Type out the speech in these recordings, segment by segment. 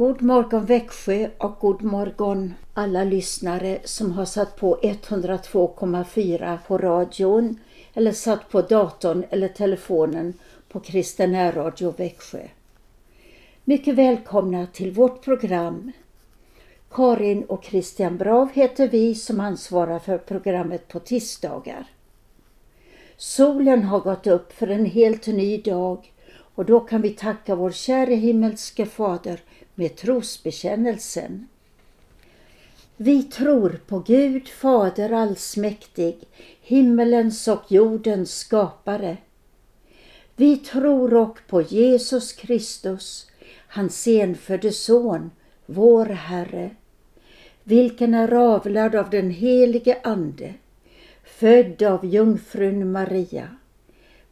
God morgon Växjö och god morgon alla lyssnare som har satt på 102,4 på radion eller satt på datorn eller telefonen på Kristen Radio Växjö. Mycket välkomna till vårt program. Karin och Christian Brav heter vi som ansvarar för programmet på tisdagar. Solen har gått upp för en helt ny dag och då kan vi tacka vår käre himmelske Fader med trosbekännelsen. Vi tror på Gud Fader allsmäktig, himmelens och jordens skapare. Vi tror och på Jesus Kristus, hans enfödde Son, vår Herre, vilken är avlad av den helige Ande, född av jungfrun Maria,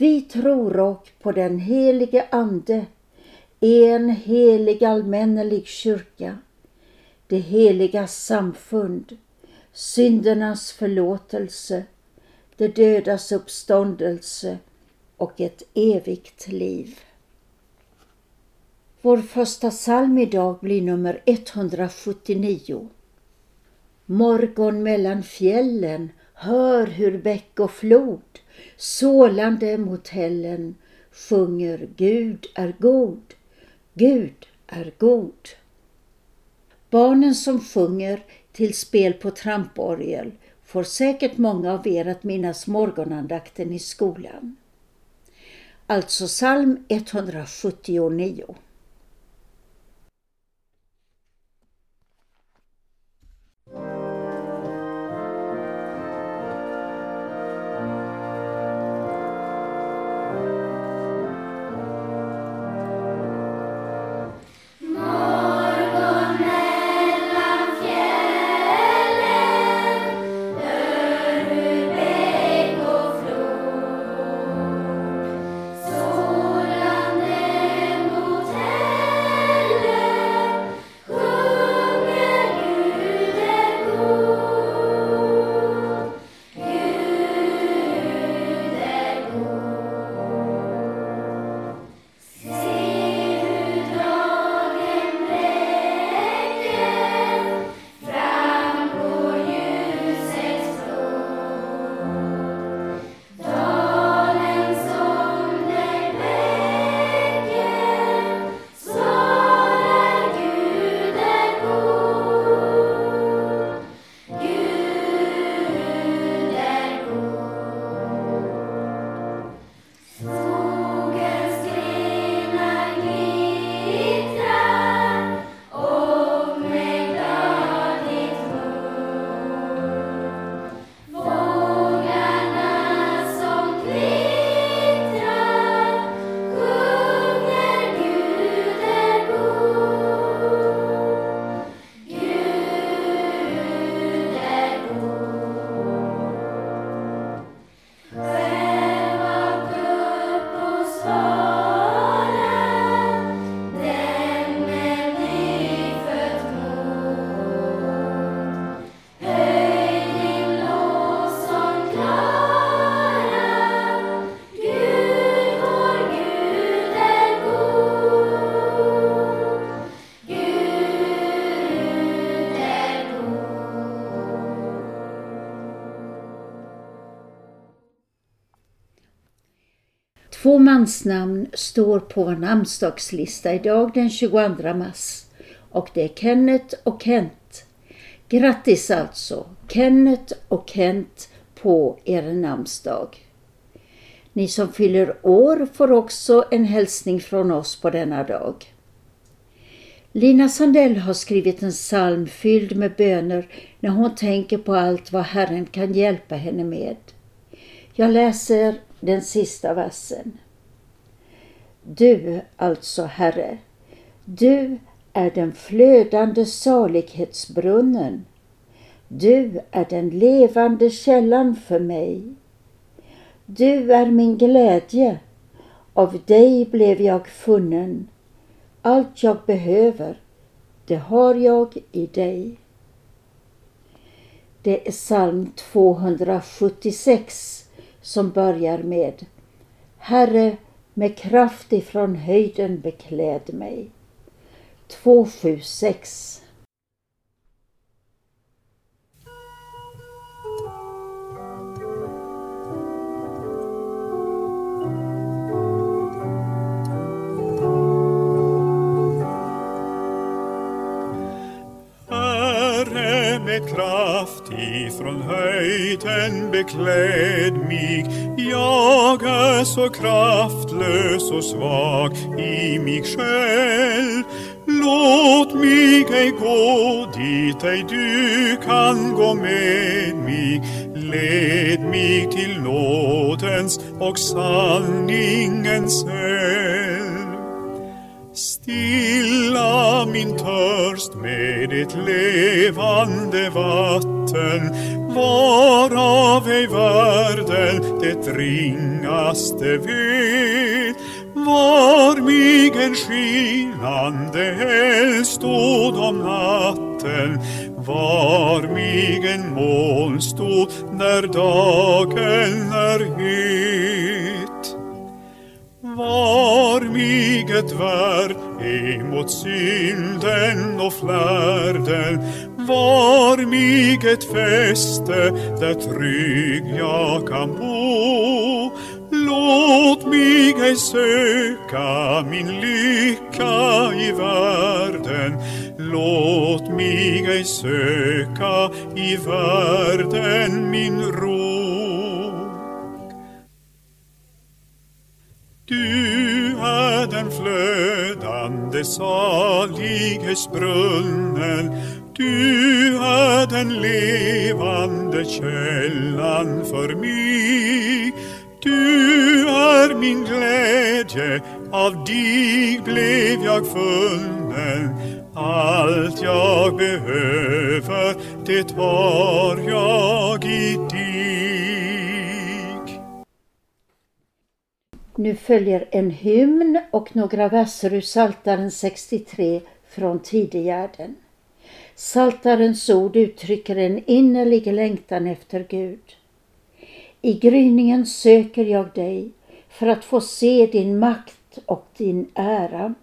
Vi tror och på den helige Ande, en helig allmännelig kyrka, det heliga samfund, syndernas förlåtelse, det dödas uppståndelse och ett evigt liv. Vår första psalm idag blir nummer 179. Morgon mellan fjällen, hör hur bäck och flod, sålande mot hällen, sjunger Gud är god. Gud är god. Barnen som sjunger till spel på tramporgel får säkert många av er att minnas morgonandakten i skolan. Alltså psalm 179. Två mansnamn står på vår namnsdagslista idag den 22 mars och det är Kenneth och Kent. Grattis alltså Kenneth och Kent på er namnsdag. Ni som fyller år får också en hälsning från oss på denna dag. Lina Sandell har skrivit en psalm fylld med böner när hon tänker på allt vad Herren kan hjälpa henne med. Jag läser den sista versen. Du, alltså Herre, du är den flödande salighetsbrunnen. Du är den levande källan för mig. Du är min glädje, av dig blev jag funnen. Allt jag behöver, det har jag i dig. Det är psalm 276 som börjar med Herre, med kraft ifrån höjden bekläd mig. 276 med kraft ifrån höjden bekläd mig. Jag är så kraftlös och svag i mig själv. Låt mig ej gå dit ej du kan gå med mig. Led mig till nådens och sanningens eld. Stilla min törst med ett levande vatten. Varav ej världen det ringaste vet var mig en skinande eld stod om natten. Var mig en moln stod när dagen är het var mig ett värd emot synden och flärden. Var mig ett fäste där trygg jag kan bo. Låt mig ej söka min lycka i världen. Låt mig ej söka i världen min ro. Flödande salighetsbrunnen Du är den levande källan för mig. Du är min glädje, av dig blev jag funnen. Allt jag behöver, det har jag i dig Nu följer en hymn och några verser ur Saltaren 63 från Tidegärden. Saltarens ord uttrycker en innerlig längtan efter Gud. I gryningen söker jag dig för att få se din makt och din ära.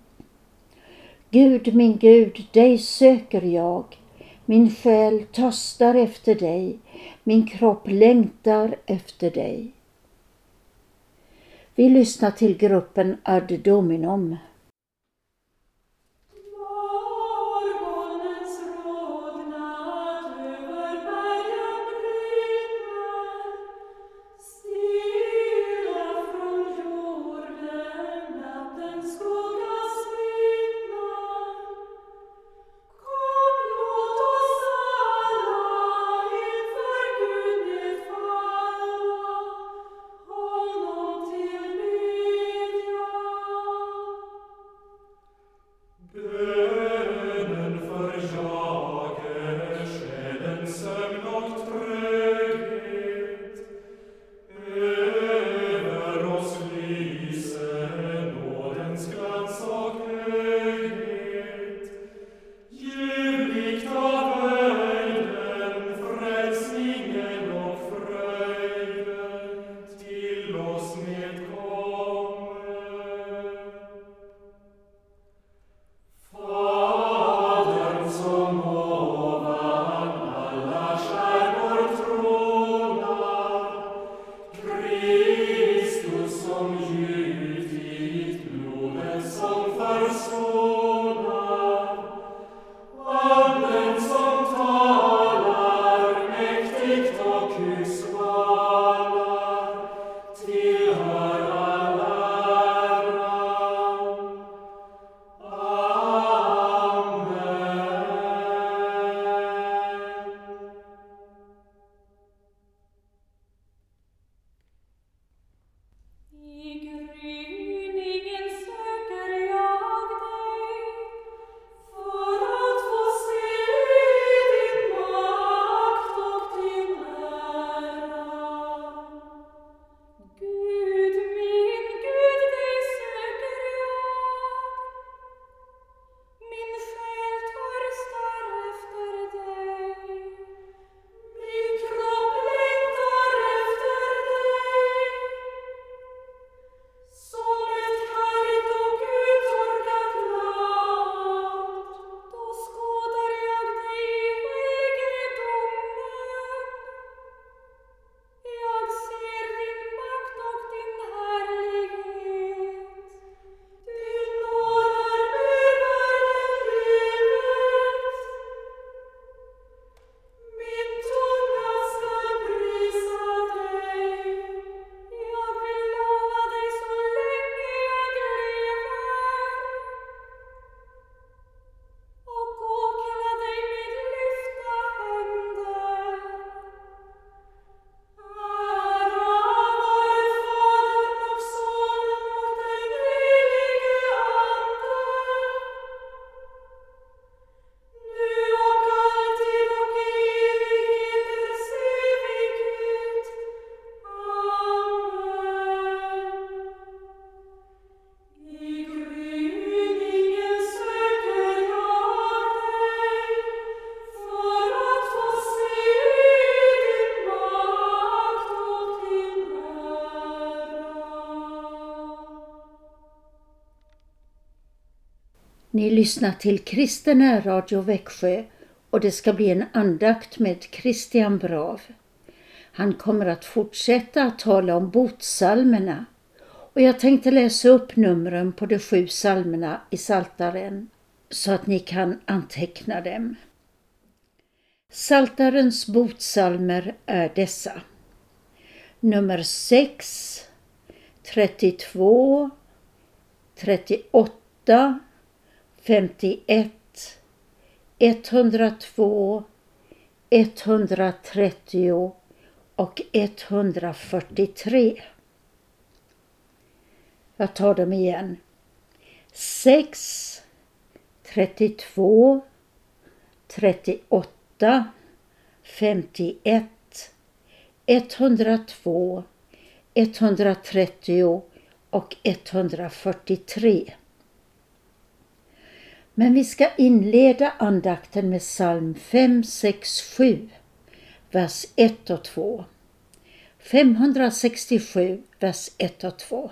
Gud, min Gud, dig söker jag. Min själ törstar efter dig, min kropp längtar efter dig. Vi lyssnar till gruppen Ad Dominum. Ni lyssnar till Kristen Radio Växjö och det ska bli en andakt med Christian Brav. Han kommer att fortsätta att tala om botsalmerna och jag tänkte läsa upp numren på de sju salmerna i Saltaren så att ni kan anteckna dem. Saltarens botsalmer är dessa. Nummer 6, 32, 38, 51, 102, 130 och 143. Jag tar dem igen. 6, 32, 38, 51, 102, 130 och 143. Men vi ska inleda andakten med psalm 5, 6, 7, vers 1 och 2. 567, vers 1 och 2.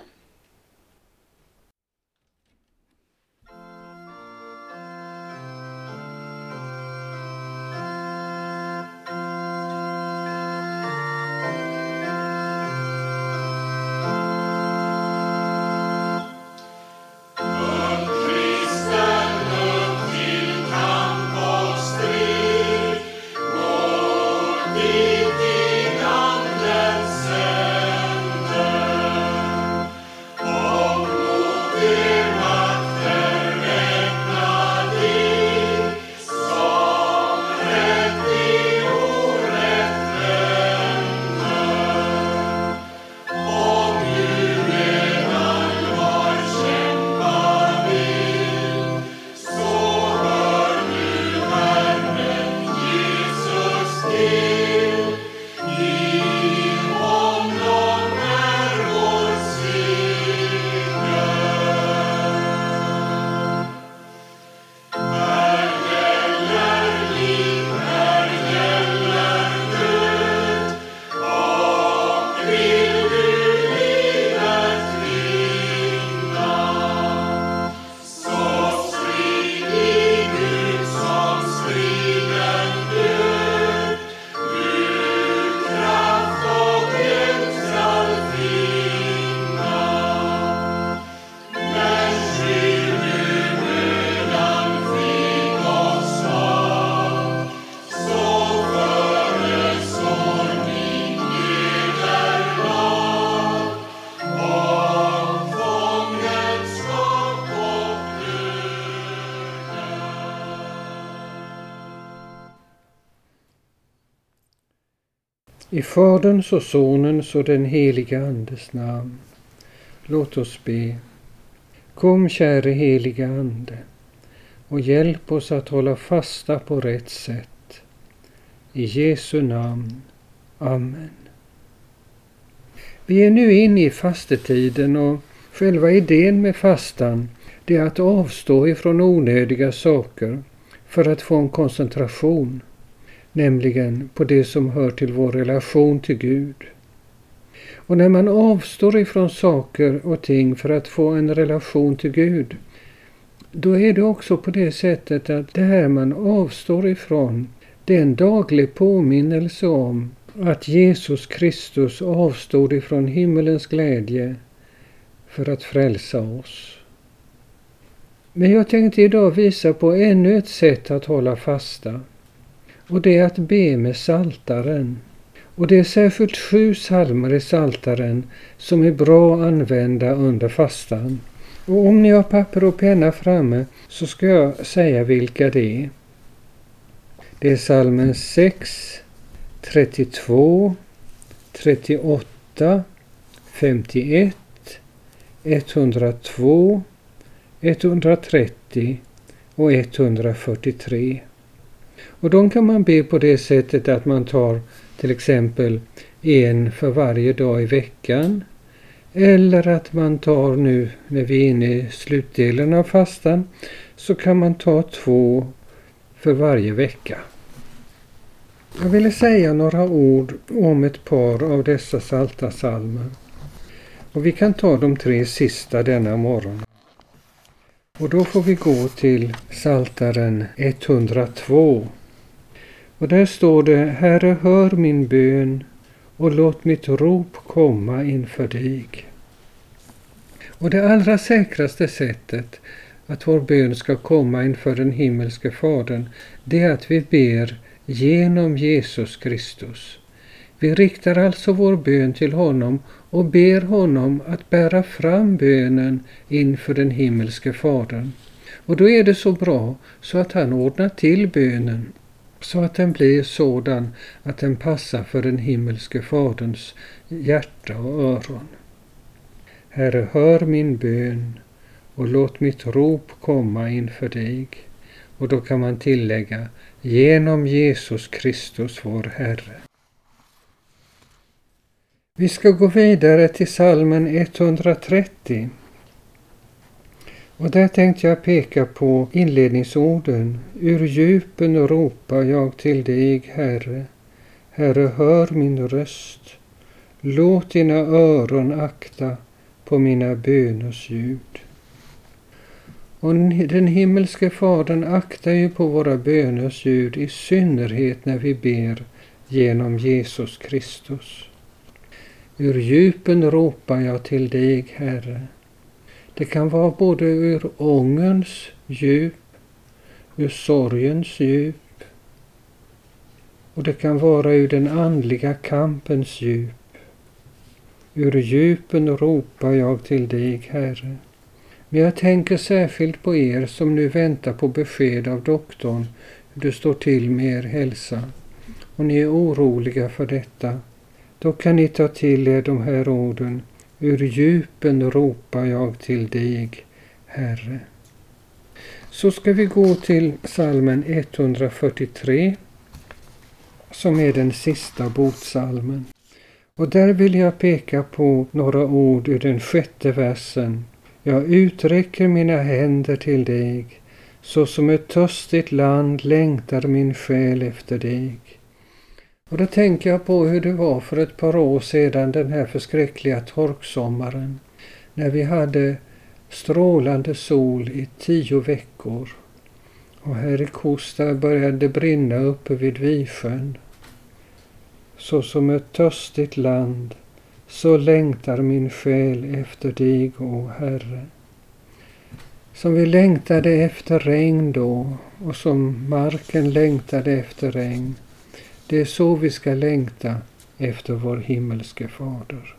I Faderns och Sonens och den helige Andes namn. Låt oss be. Kom käre helige Ande och hjälp oss att hålla fasta på rätt sätt. I Jesu namn. Amen. Vi är nu inne i fastetiden och själva idén med fastan det är att avstå ifrån onödiga saker för att få en koncentration nämligen på det som hör till vår relation till Gud. Och när man avstår ifrån saker och ting för att få en relation till Gud, då är det också på det sättet att det här man avstår ifrån, det är en daglig påminnelse om att Jesus Kristus avstod ifrån himmelens glädje för att frälsa oss. Men jag tänkte idag visa på ännu ett sätt att hålla fasta. Och det är att be med saltaren. Och det är särskilt sju psalmer i saltaren som är bra att använda under fastan. Och om ni har papper och penna framme så ska jag säga vilka det är. Det är salmen 6, 32, 38, 51, 102, 130 och 143. Och de kan man be på det sättet att man tar till exempel en för varje dag i veckan. Eller att man tar nu när vi är inne i slutdelen av fastan så kan man ta två för varje vecka. Jag ville säga några ord om ett par av dessa salta salmer. Och vi kan ta de tre sista denna morgon. Och då får vi gå till Saltaren 102. Och där står det Herre hör min bön och låt mitt rop komma inför dig. Och det allra säkraste sättet att vår bön ska komma inför den himmelske Fadern, det är att vi ber genom Jesus Kristus. Vi riktar alltså vår bön till honom och ber honom att bära fram bönen inför den himmelske Fadern. Och då är det så bra så att han ordnar till bönen så att den blir sådan att den passar för den himmelske Faderns hjärta och öron. Herre, hör min bön och låt mitt rop komma inför dig. Och då kan man tillägga genom Jesus Kristus vår Herre. Vi ska gå vidare till salmen 130. Och där tänkte jag peka på inledningsorden. Ur djupen ropar jag till dig, Herre. Herre, hör min röst. Låt dina öron akta på mina böners ljud. Och den himmelske Fadern aktar ju på våra böners ljud i synnerhet när vi ber genom Jesus Kristus. Ur djupen ropar jag till dig, Herre. Det kan vara både ur ångerns djup, ur sorgens djup och det kan vara ur den andliga kampens djup. Ur djupen ropar jag till dig, Herre. Men jag tänker särskilt på er som nu väntar på besked av doktorn hur det står till med er hälsa. Och ni är oroliga för detta. Då kan ni ta till er de här orden. Ur djupen ropar jag till dig, Herre. Så ska vi gå till salmen 143 som är den sista botsalmen. Och där vill jag peka på några ord ur den sjätte versen. Jag uträcker mina händer till dig, så som ett törstigt land längtar min själ efter dig. Och då tänker jag på hur det var för ett par år sedan, den här förskräckliga torksommaren, när vi hade strålande sol i tio veckor. Och här i Kosta började det brinna uppe vid Visjön. Så som ett törstigt land, så längtar min själ efter dig, o Herre. Som vi längtade efter regn då och som marken längtade efter regn, det är så vi ska längta efter vår himmelske Fader.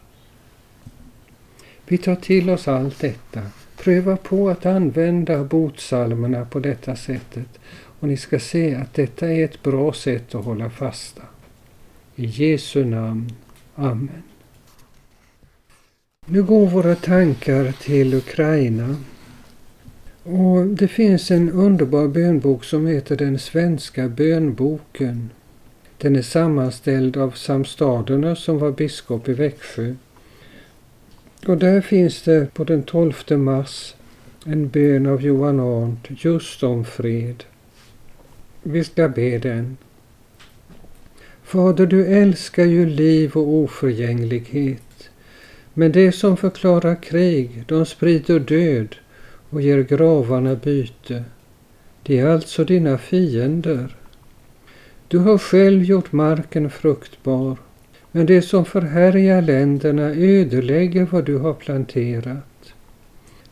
Vi tar till oss allt detta. Pröva på att använda botsalmerna på detta sättet och ni ska se att detta är ett bra sätt att hålla fasta. I Jesu namn. Amen. Nu går våra tankar till Ukraina. Och Det finns en underbar bönbok som heter Den svenska bönboken. Den är sammanställd av samstaderna som var biskop i Växjö. Och där finns det på den 12 mars en bön av Johan Arndt just om fred. Vi ska be den. Fader, du älskar ju liv och oförgänglighet. Men det som förklarar krig, de sprider död och ger gravarna byte. Det är alltså dina fiender. Du har själv gjort marken fruktbar, men det som förhärjar länderna ödelägger vad du har planterat.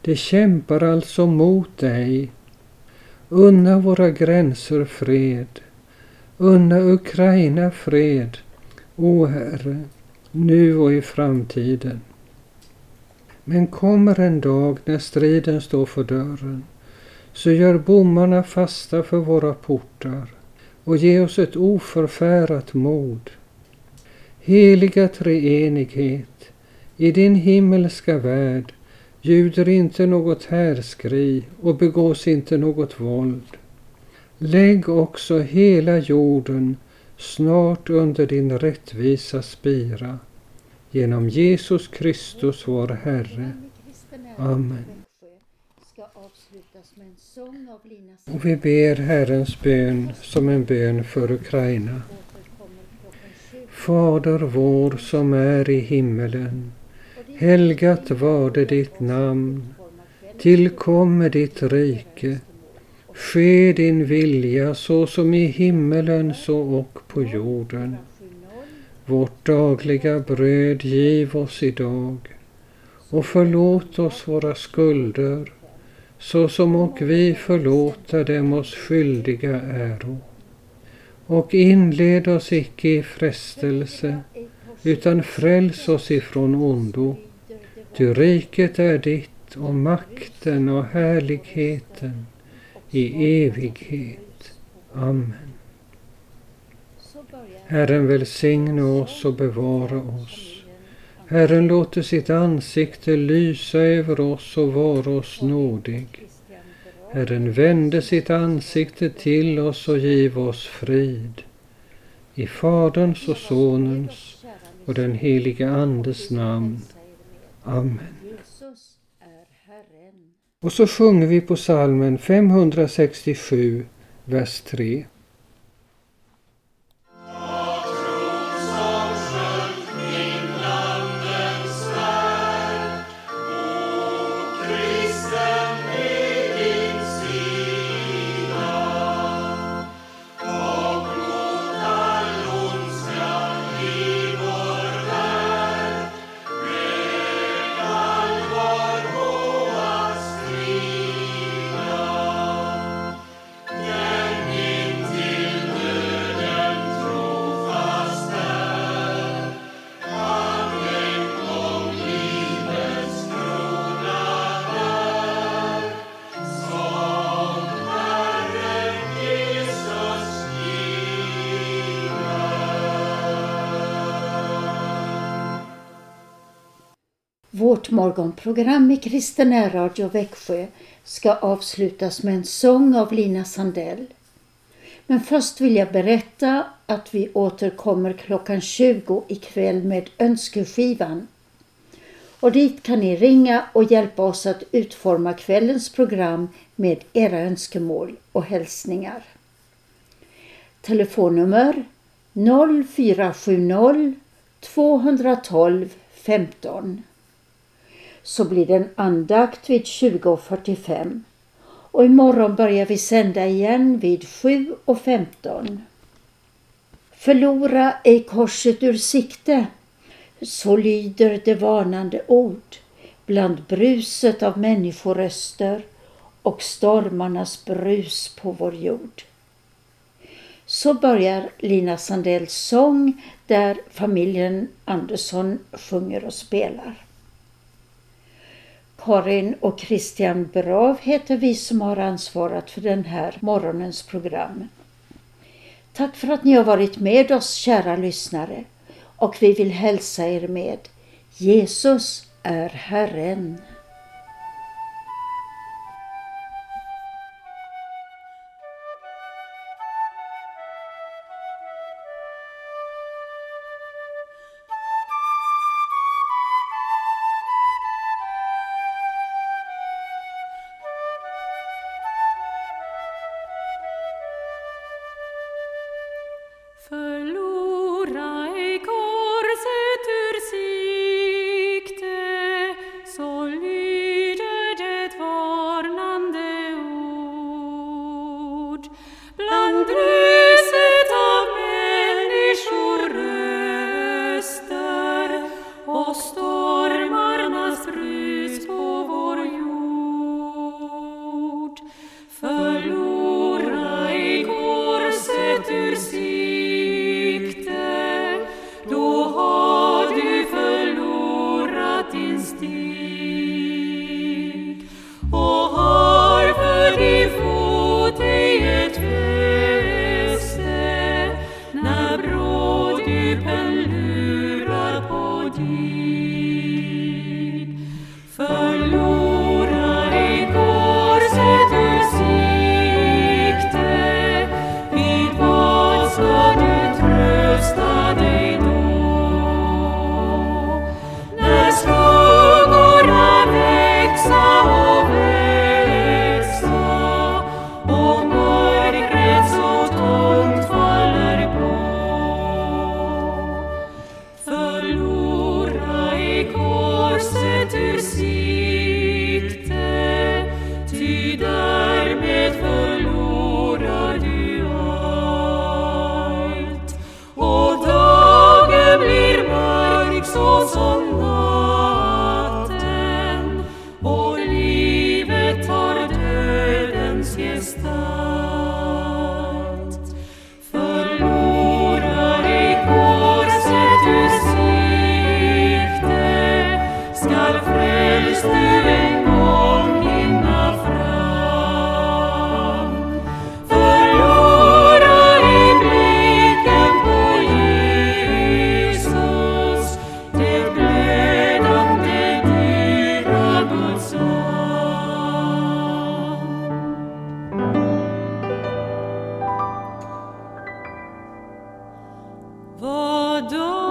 Det kämpar alltså mot dig. Unna våra gränser fred. Unna Ukraina fred, o Herre, nu och i framtiden. Men kommer en dag när striden står för dörren, så gör bommarna fasta för våra portar och ge oss ett oförfärat mod. Heliga treenighet, i din himmelska värld ljuder inte något härskri och begås inte något våld. Lägg också hela jorden snart under din rättvisa spira. Genom Jesus Kristus vår Herre. Amen. Vi ber Herrens bön som en bön för Ukraina. Fader vår som är i himmelen. Helgat varde ditt namn. Tillkomme ditt rike. Ske din vilja så som i himmelen så och på jorden. Vårt dagliga bröd giv oss idag och förlåt oss våra skulder så som och vi förlåta dem oss skyldiga äro. Och inled oss icke i frestelse utan fräls oss ifrån ondo. Ty riket är ditt och makten och härligheten i evighet. Amen. Herren välsigne oss och bevara oss. Herren låter sitt ansikte lysa över oss och vara oss nådig. Herren vände sitt ansikte till oss och giv oss frid. I Faderns och Sonens och den helige Andes namn. Amen. Och så sjunger vi på salmen 567, vers 3. Morgonprogram i Kristen Radio Växjö ska avslutas med en sång av Lina Sandell. Men först vill jag berätta att vi återkommer klockan 20 ikväll med Önskeskivan. Och dit kan ni ringa och hjälpa oss att utforma kvällens program med era önskemål och hälsningar. Telefonnummer 0470 212 15 så blir det en andakt vid 20.45 och imorgon börjar vi sända igen vid 7.15. Förlora ej korset ur sikte, så lyder det varnande ord bland bruset av människoröster och stormarnas brus på vår jord. Så börjar Lina Sandells sång där familjen Andersson sjunger och spelar. Karin och Christian Brav heter vi som har ansvarat för den här morgonens program. Tack för att ni har varit med oss kära lyssnare och vi vill hälsa er med Jesus är Herren. Bordeaux.